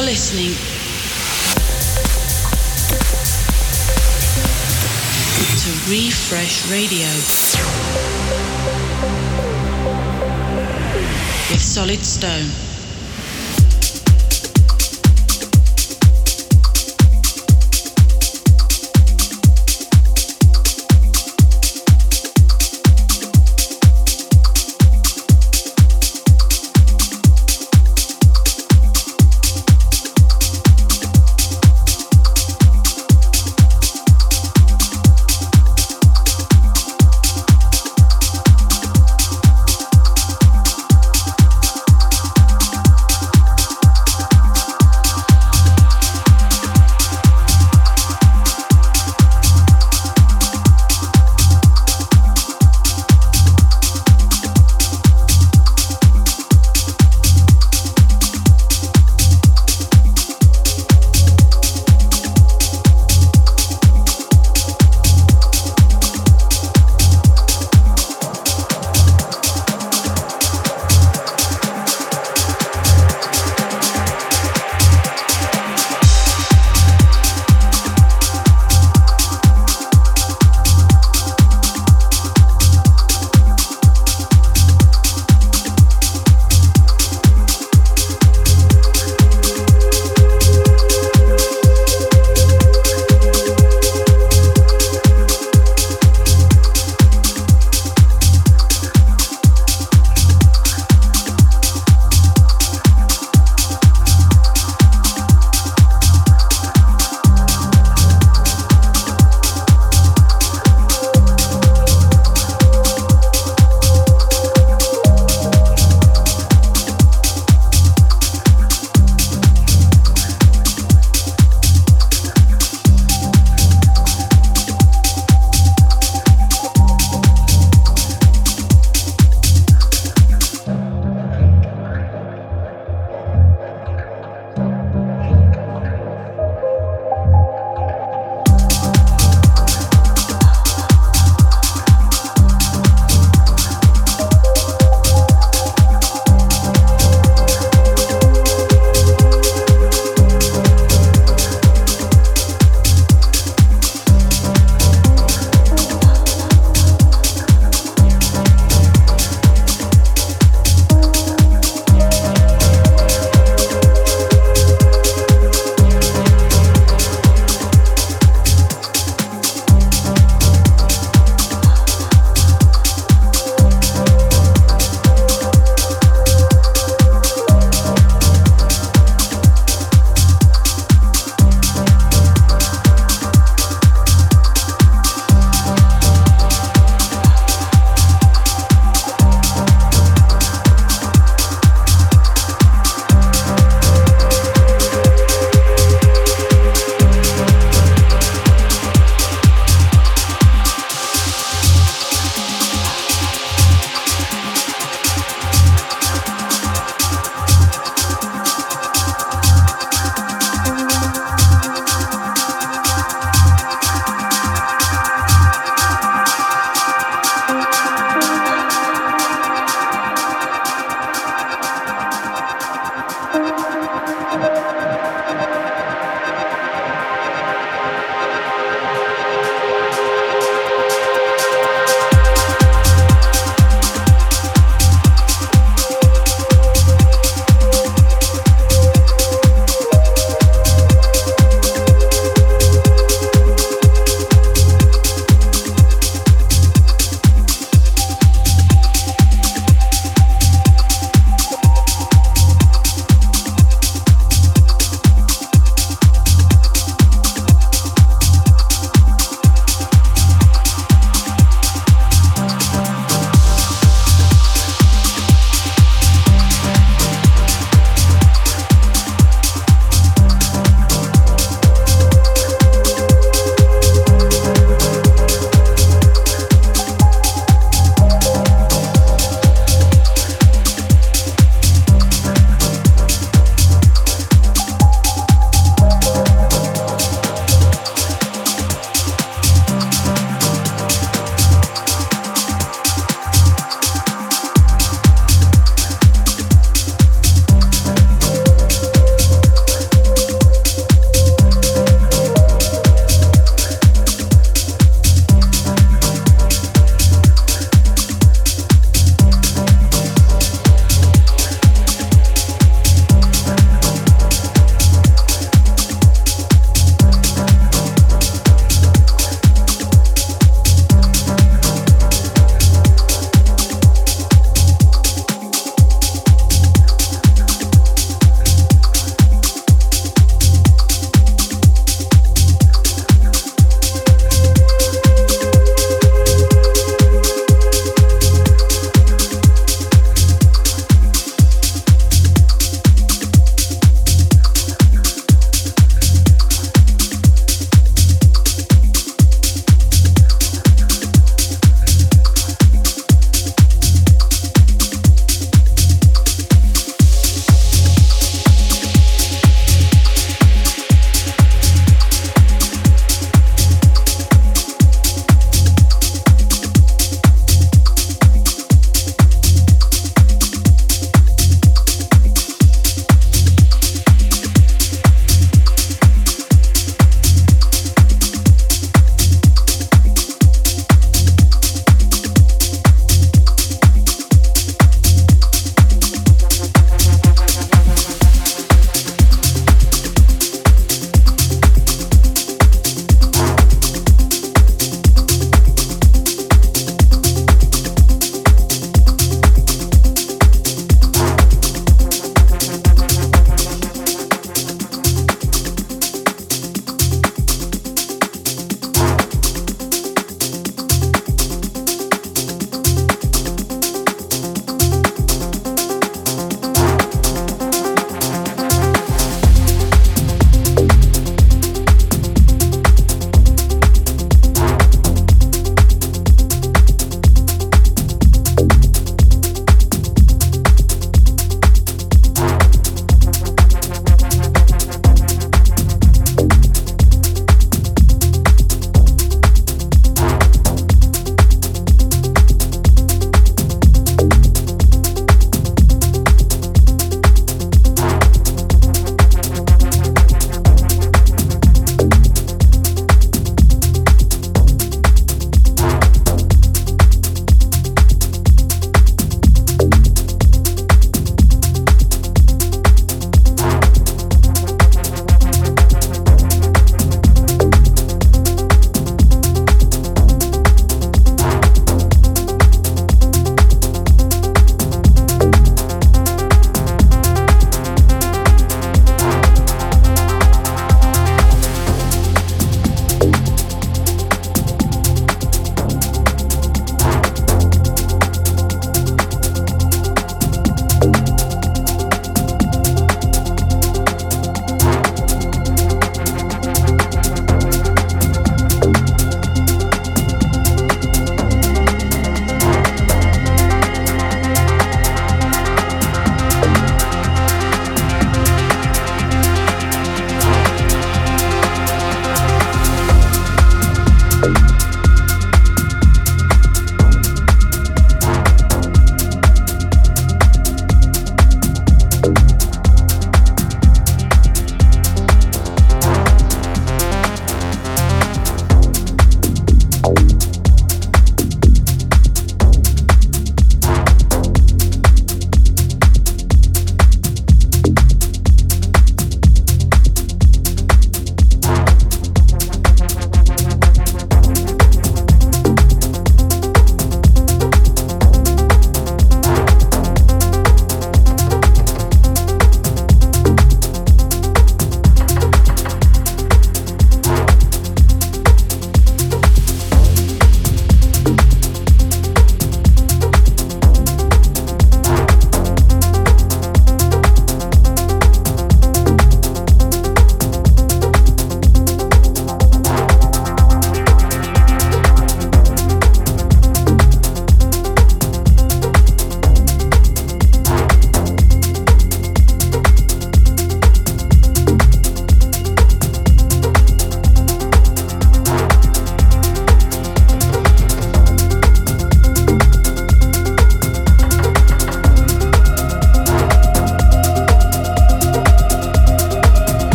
You're listening to Refresh Radio with Solid Stone.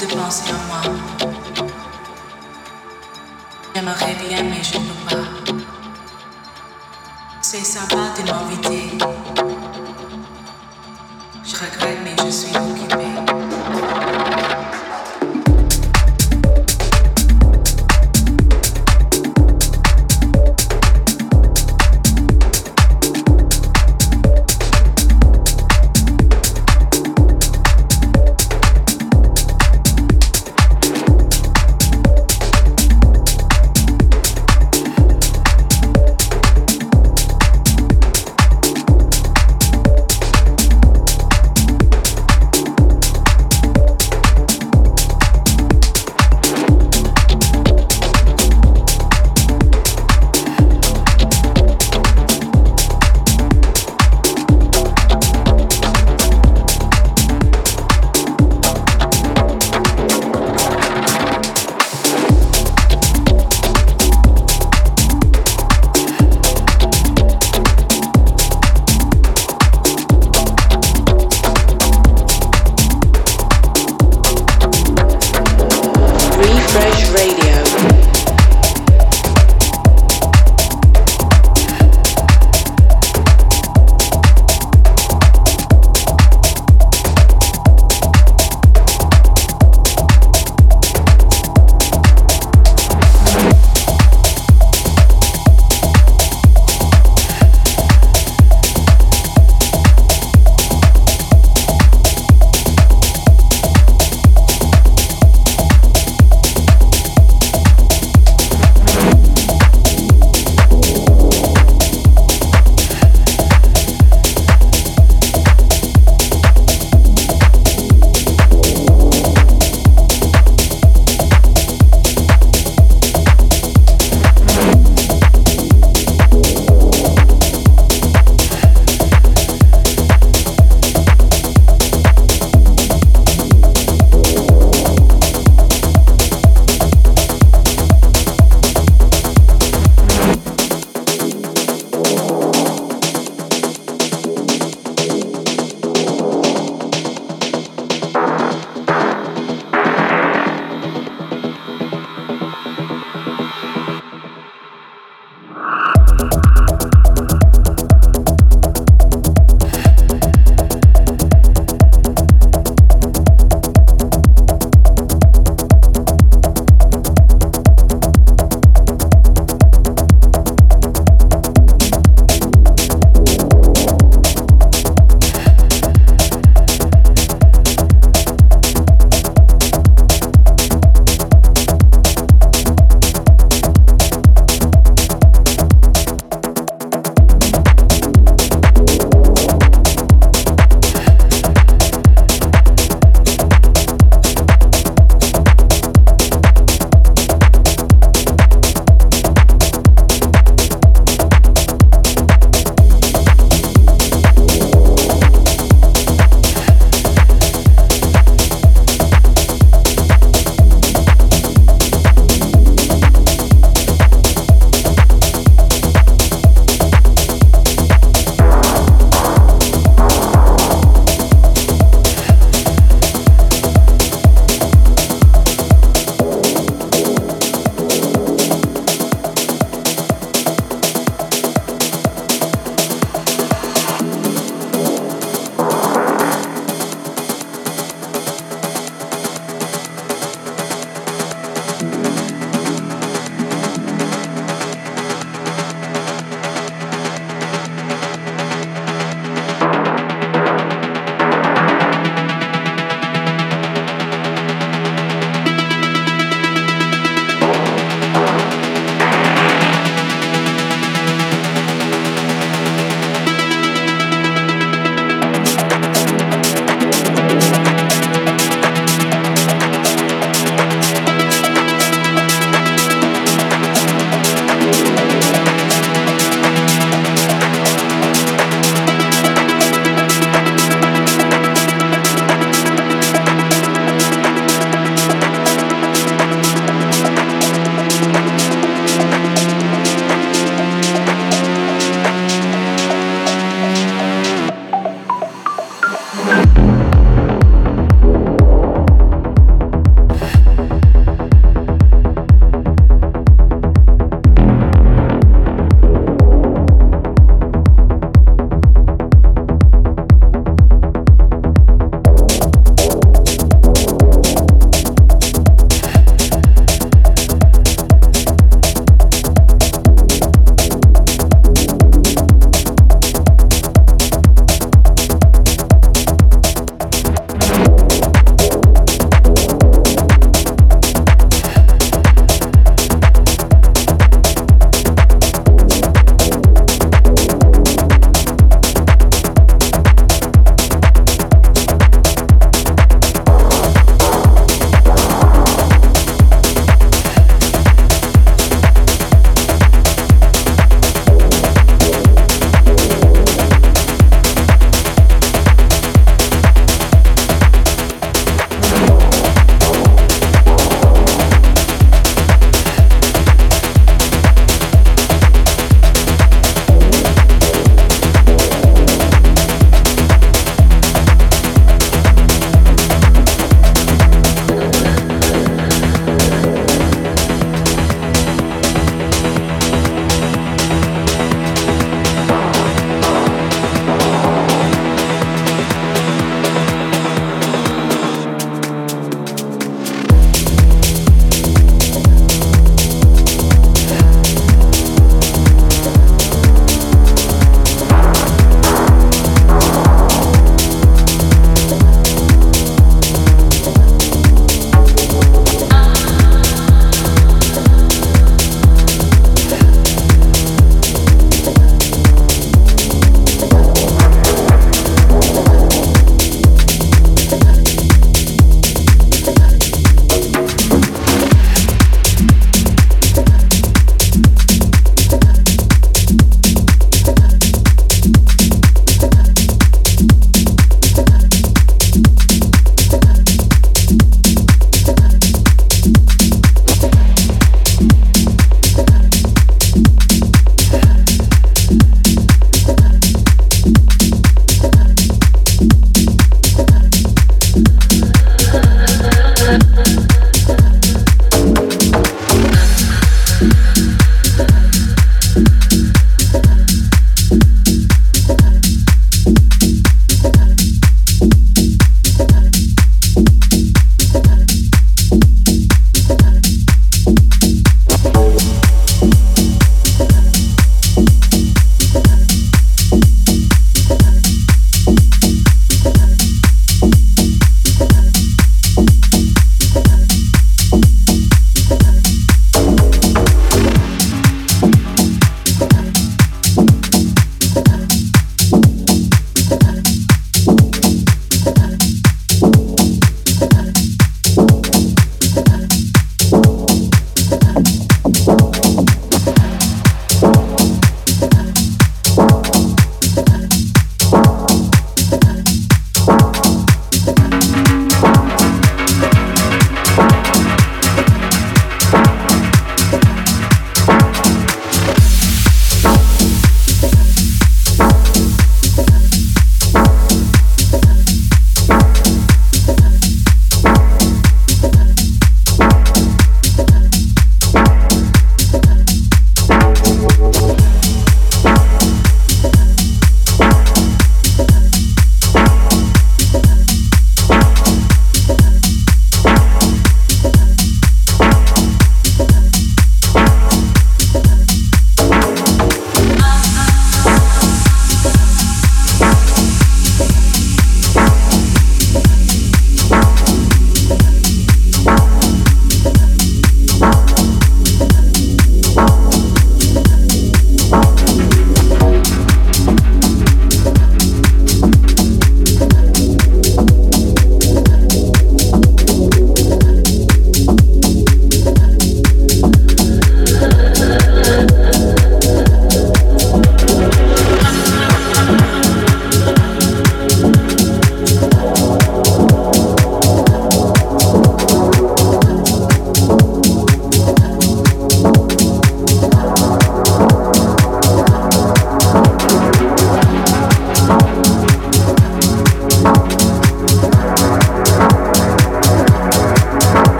de penser à moi. J'aimerais bien, mais je ne peux pas. C'est ça, pas de m'inviter. Je regrette.